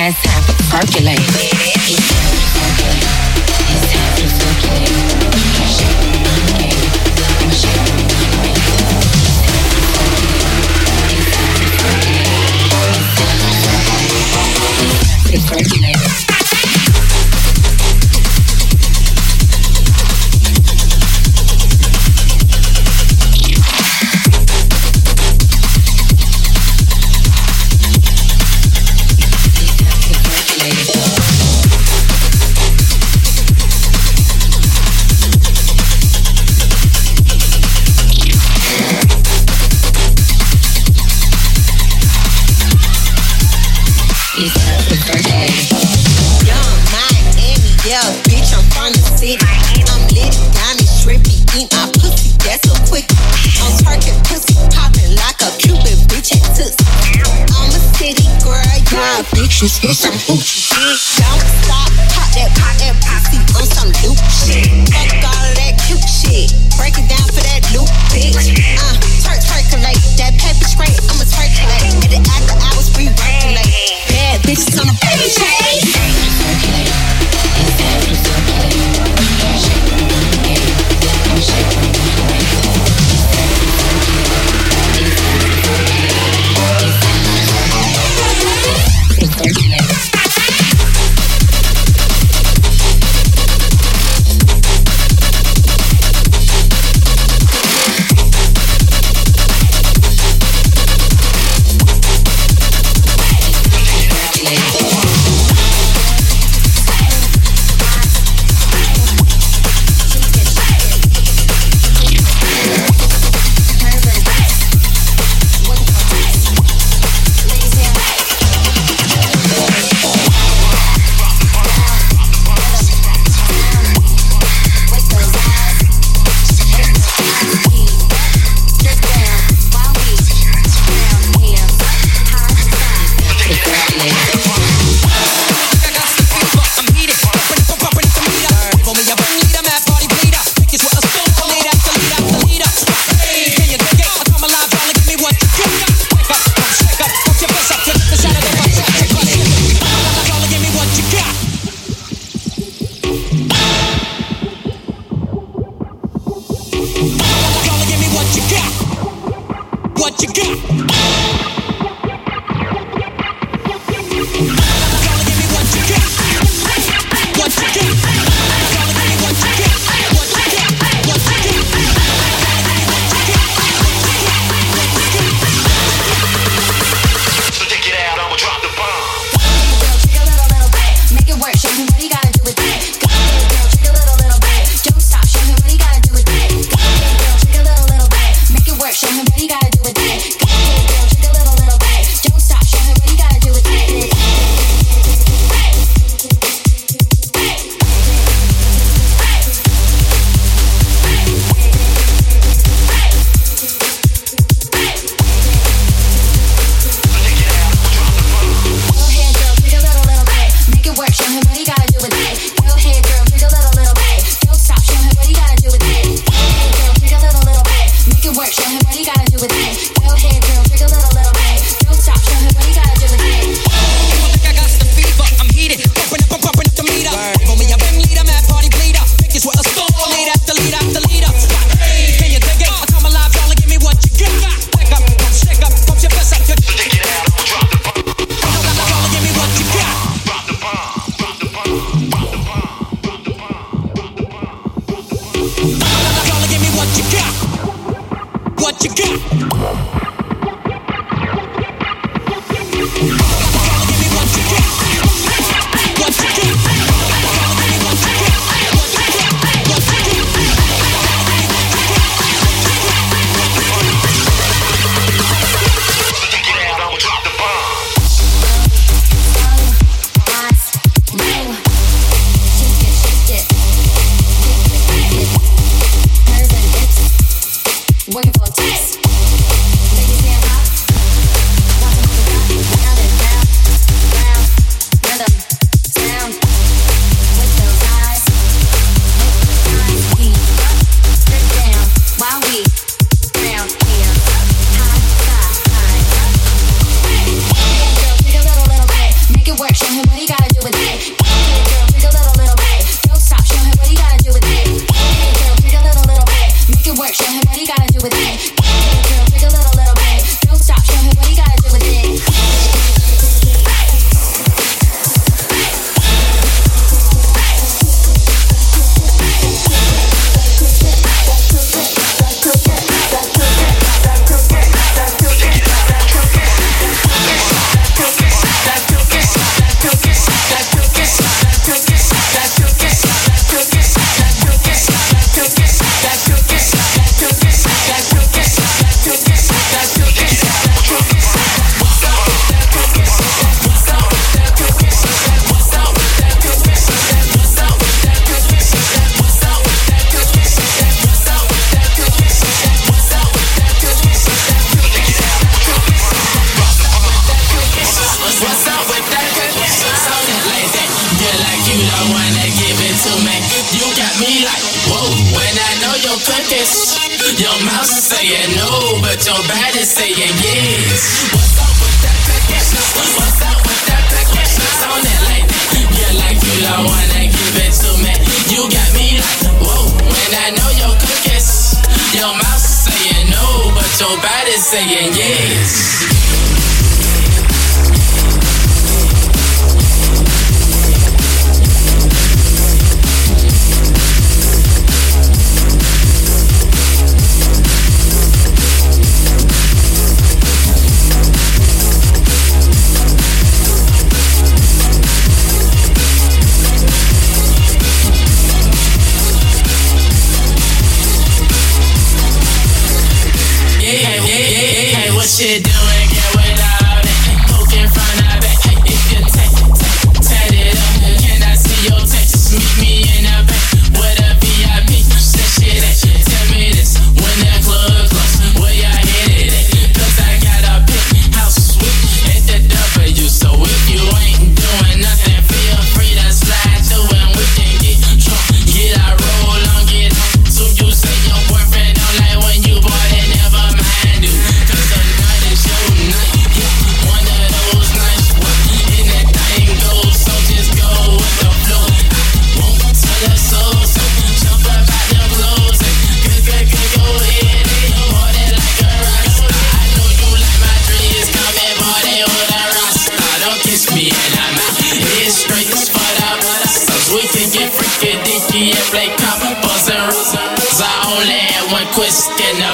ass have circulate. She's got some hooch.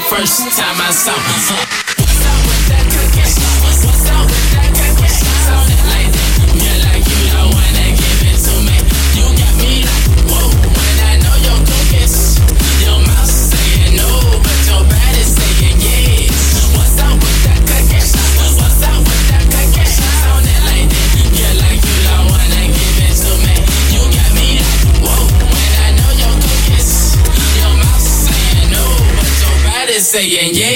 First time I saw. Huh. Saying yes.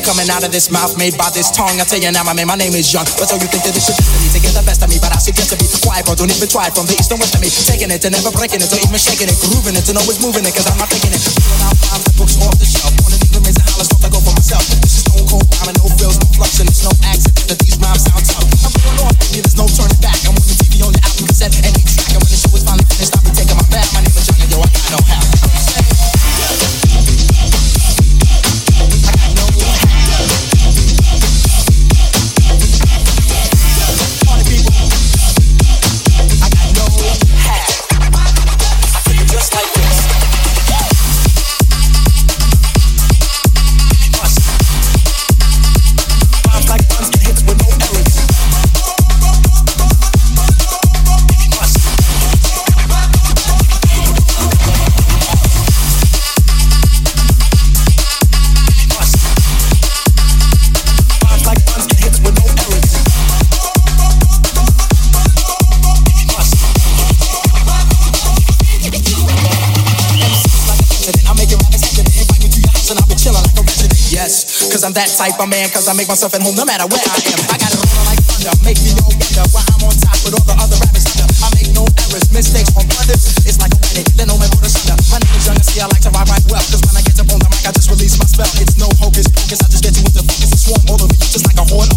Are coming out of this mouth made by this tongue. I tell you now, my man, my name is Young. But so you think that this shit is to get the best of me, but I suggest to be quiet, bro. Don't even try from the east and west of me. Taking it and never breaking it, or even shaking it, grooving it, and always moving it, cause I'm not taking it. Pulling out files and books off the shelf. Wanna even raise a holler, stuff I go for myself. This is stone cold rhyming, no frills, no flux, and it's no accident that these rhymes sound tough. I'm going baby, there's no turning I'm that type of man, cause I make myself at home no matter where I am. I got it rolling like thunder, make me all wonder why I'm on top with all the other rappers under. I make no errors, mistakes or blunders. It's like a wedding, then no man put under. My name is Young, see I like to ride right well, cause when I get up on the mic, I just release my spell. It's no hocus pocus, I just get you with the focus and swarm all over you, just like a horde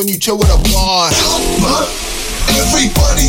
when you chill with a boss. Everybody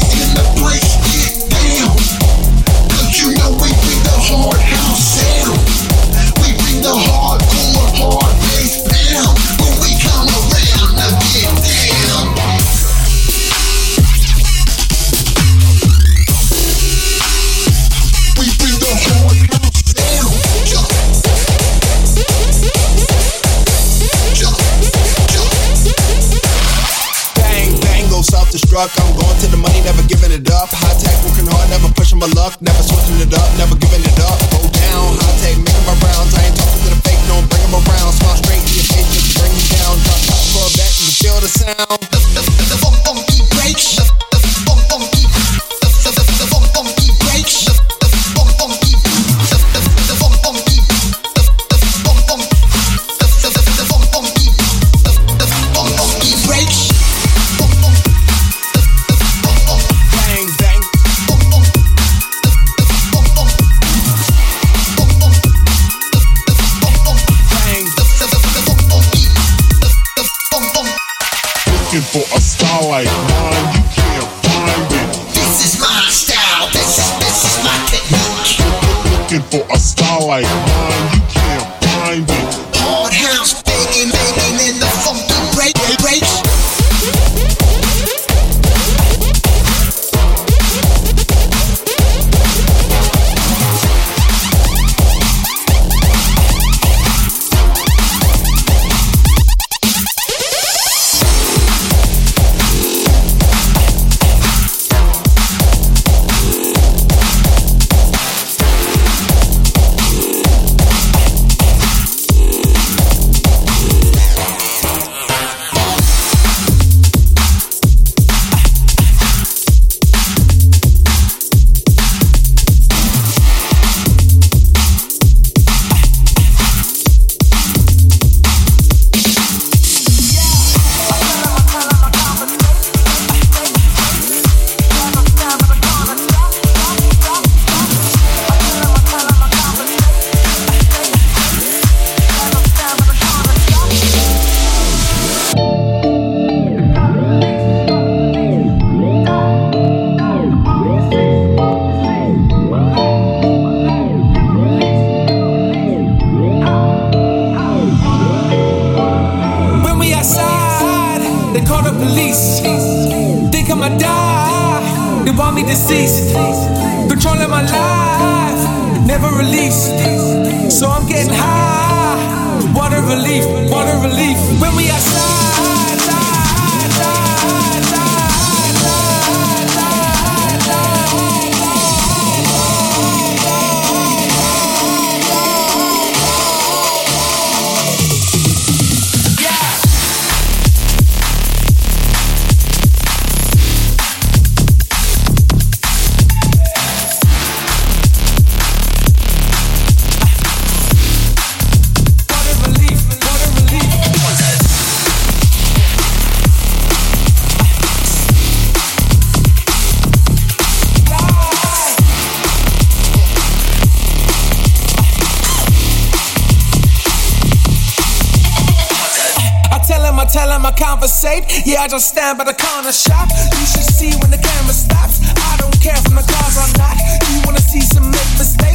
time I conversate, yeah, I just stand by the corner shop. You should see when the camera stops. I don't care if my car's are not. You wanna see some make mistakes?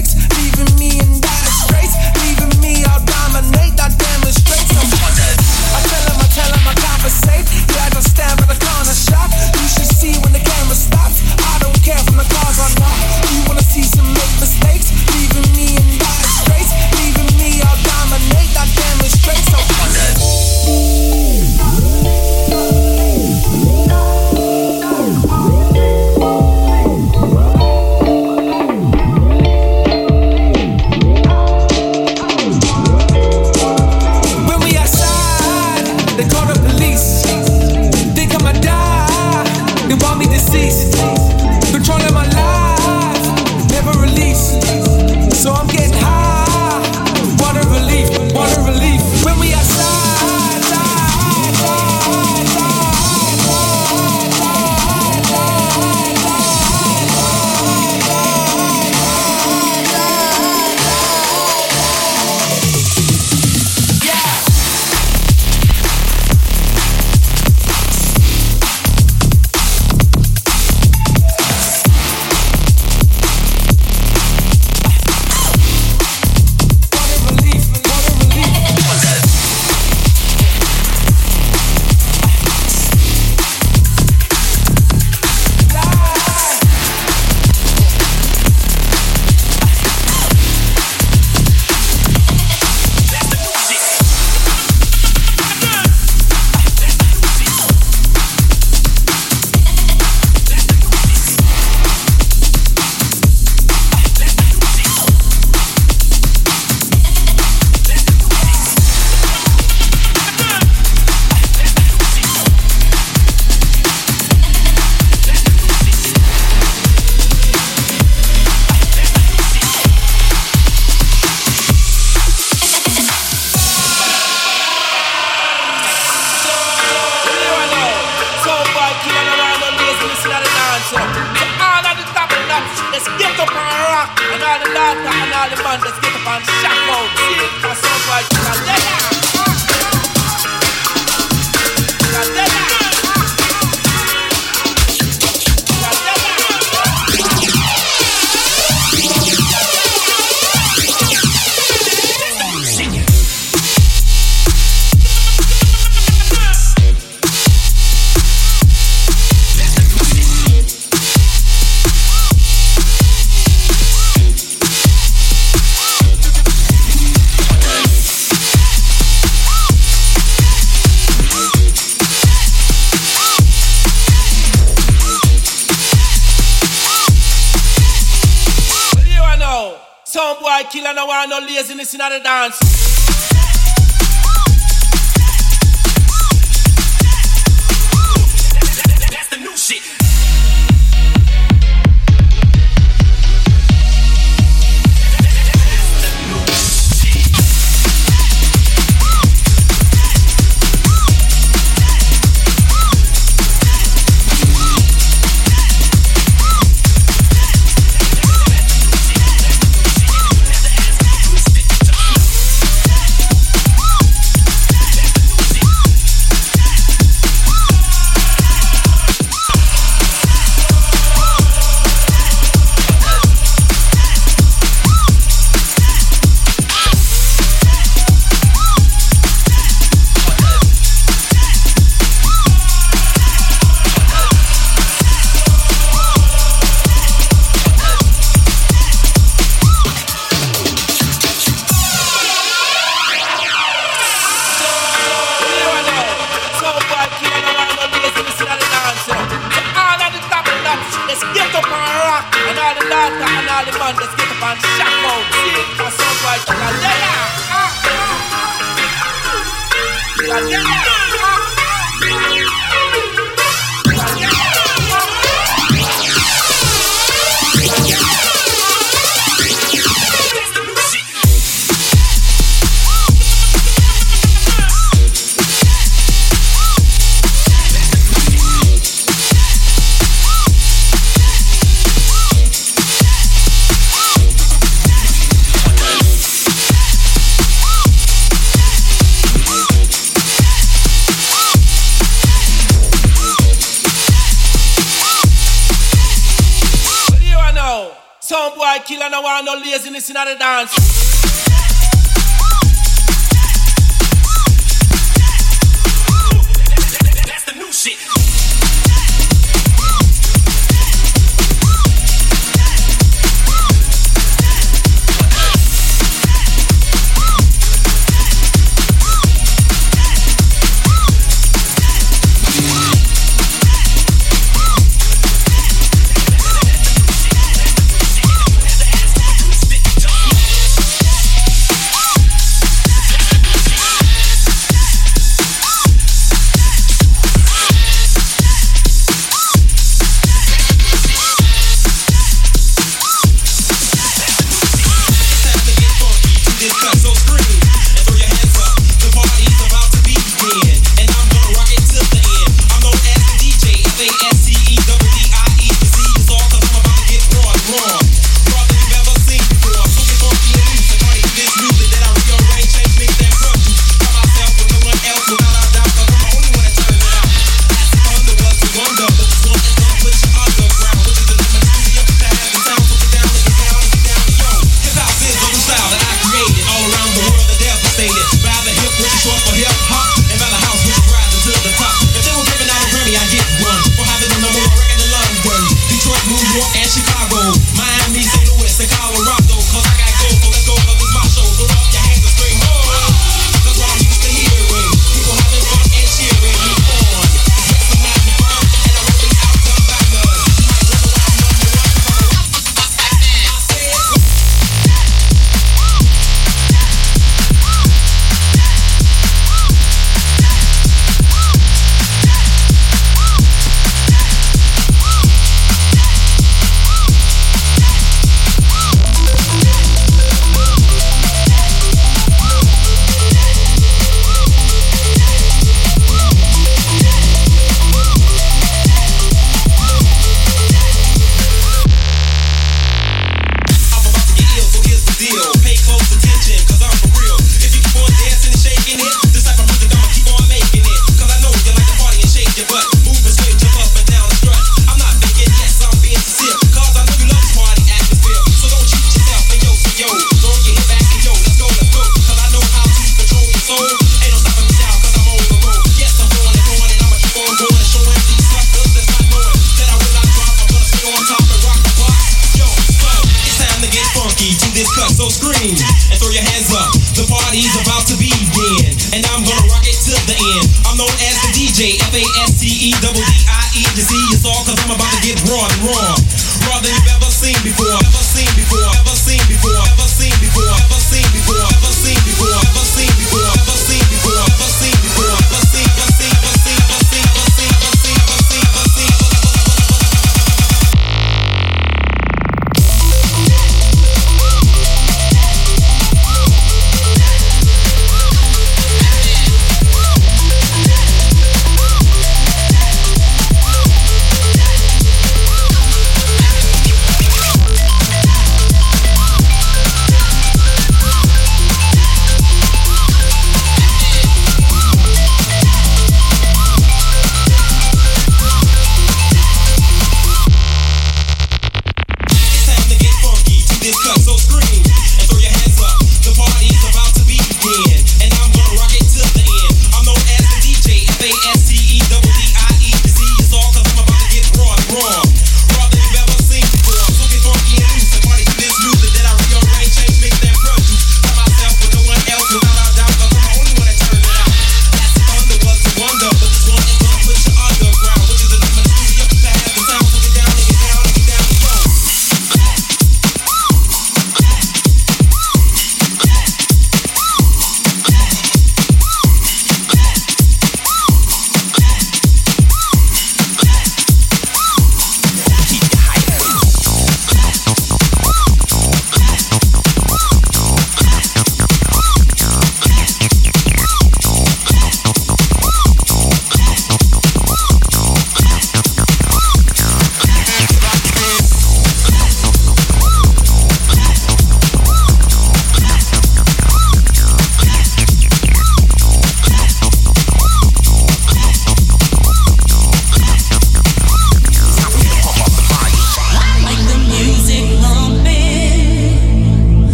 dancing a the dance. In the dance.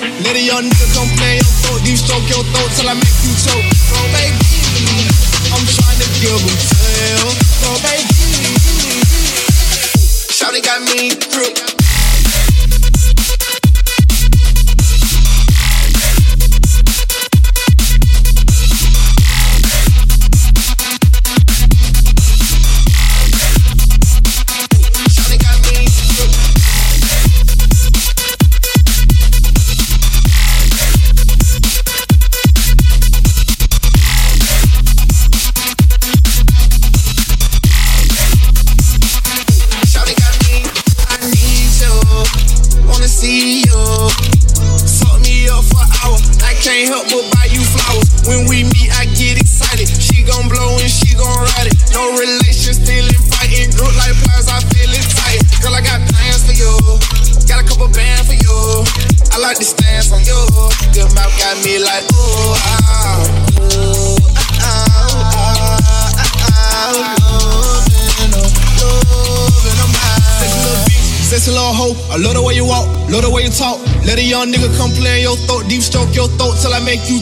Let a young nigga come play your throat, deep stroke your throat till I make you choke.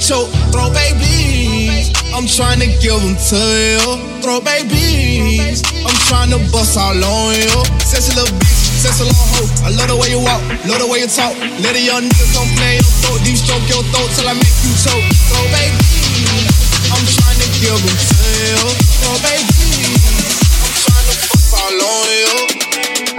I make you choke. Throw babies, I'm trying to give them to you. Throw babies, I'm trying to bust all on you. Sexy little bitch, sexy little hoe. I love the way you walk, love the way you talk. Let a young nigga come play your throat, deep stroke your throat till I make you choke. Throw babies, I'm trying to give them to you. Throw babies, I'm trying to bust all on you.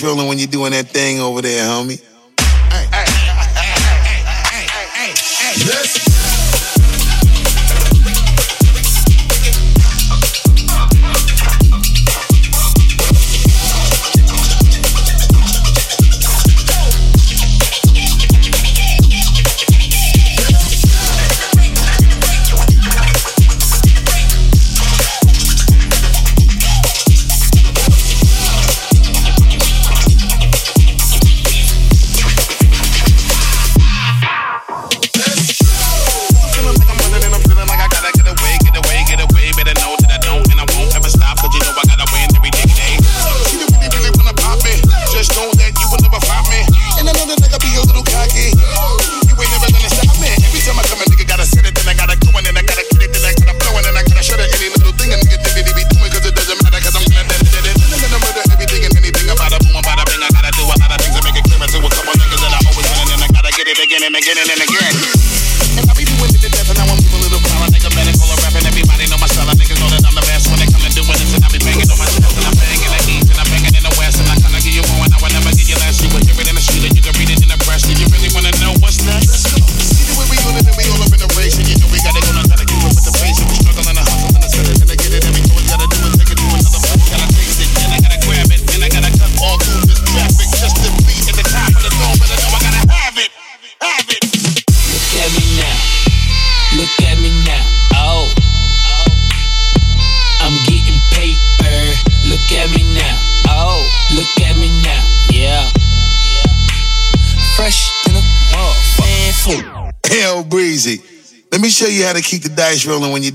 Rolling when you're doing that thing dice rolling when you're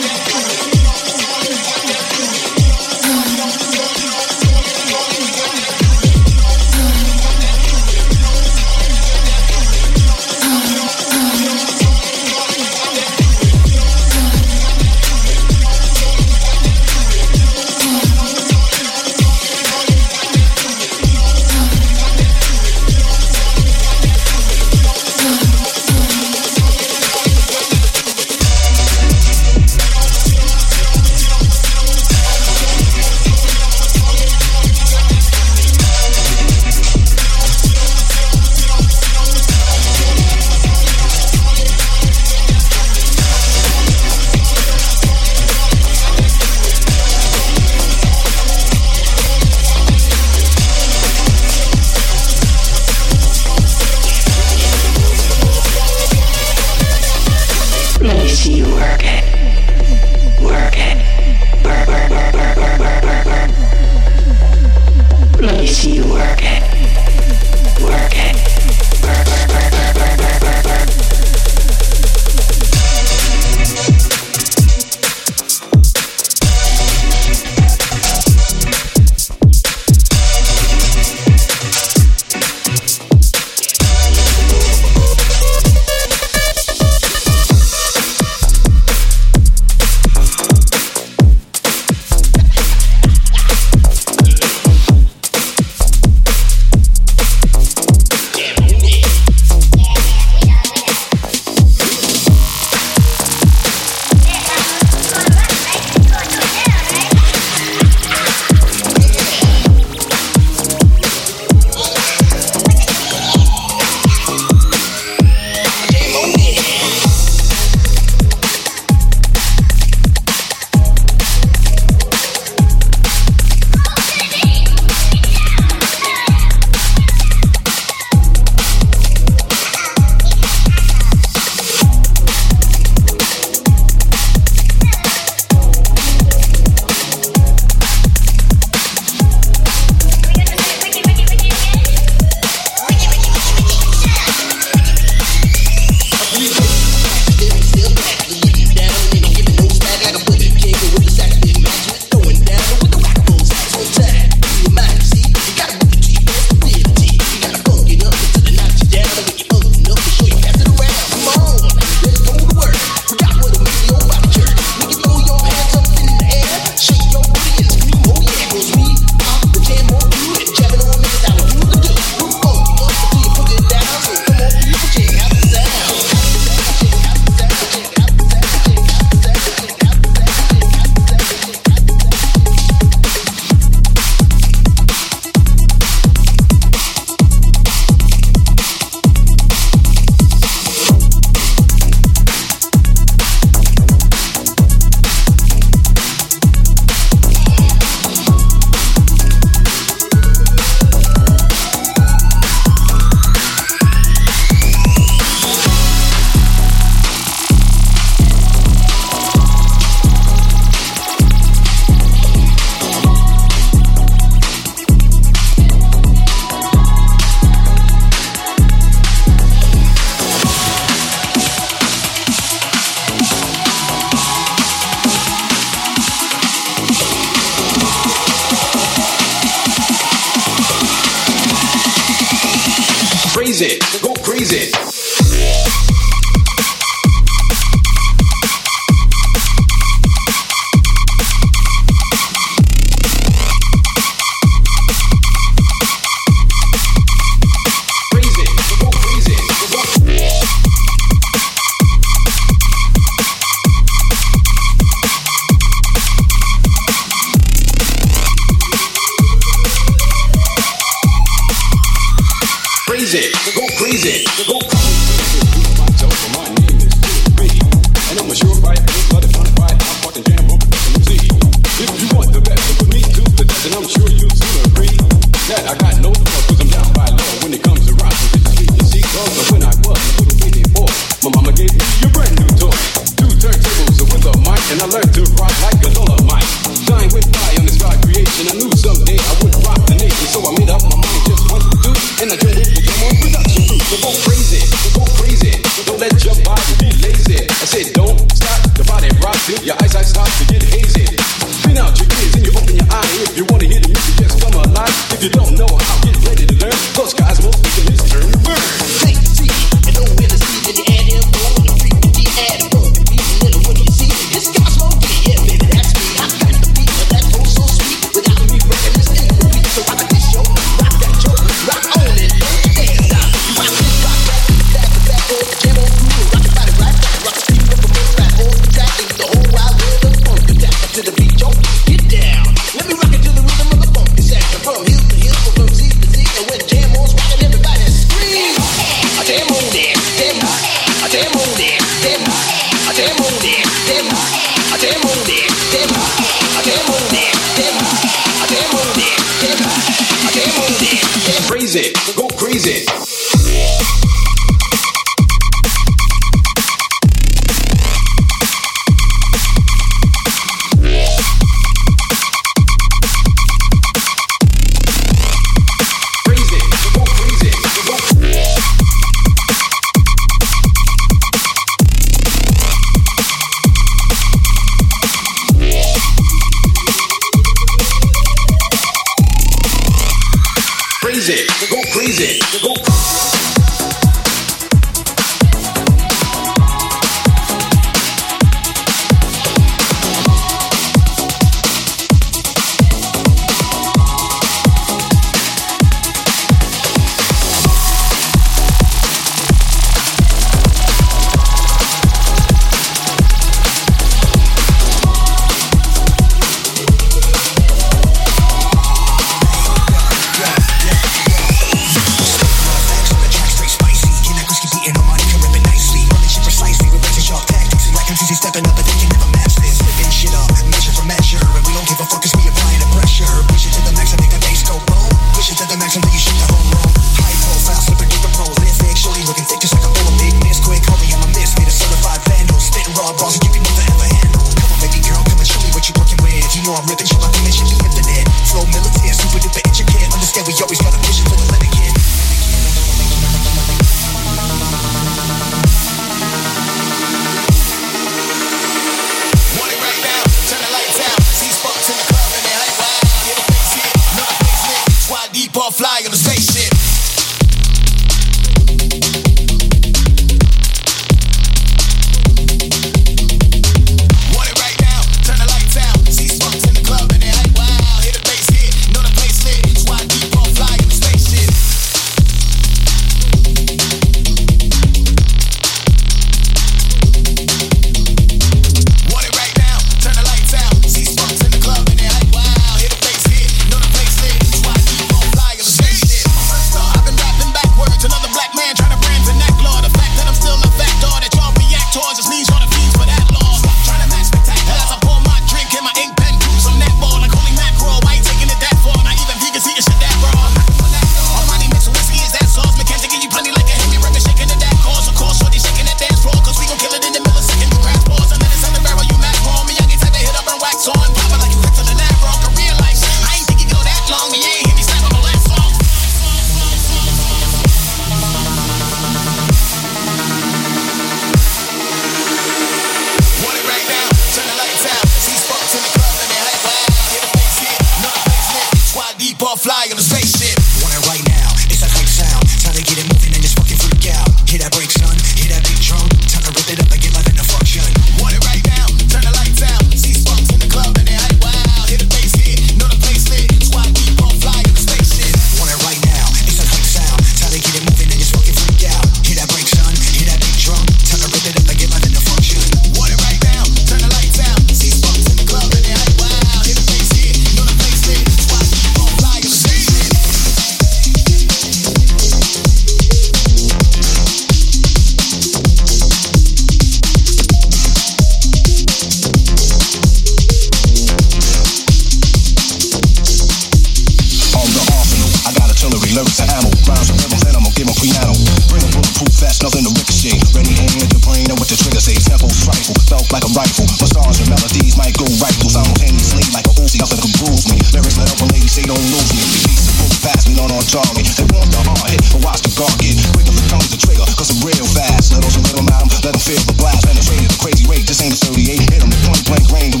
same 38, hit him point blank range.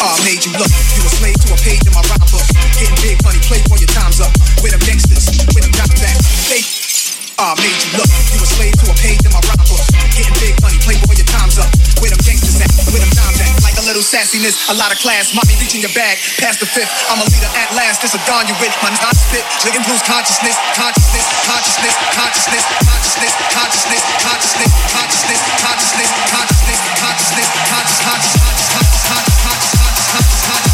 I made you look. You a slave to a page in my rhyme book. Getting big money, play for your time's up. With them gangsters, with them dimes at. Fake. I made you look. You a slave to a page in my rhyme book. Getting big money, play for your time's up. With them gangsters at, with them dimes back. Like a little sassiness, a lot of class. Mommy reaching your bag, past the fifth. I'm a leader at last. This a don you with. My not spit, living blues consciousness, consciousness, consciousness, consciousness, consciousness, consciousness, consciousness, consciousness, consciousness, consciousness, consciousness, consciousness, consciousness, consciousness, consciousness hot, hot.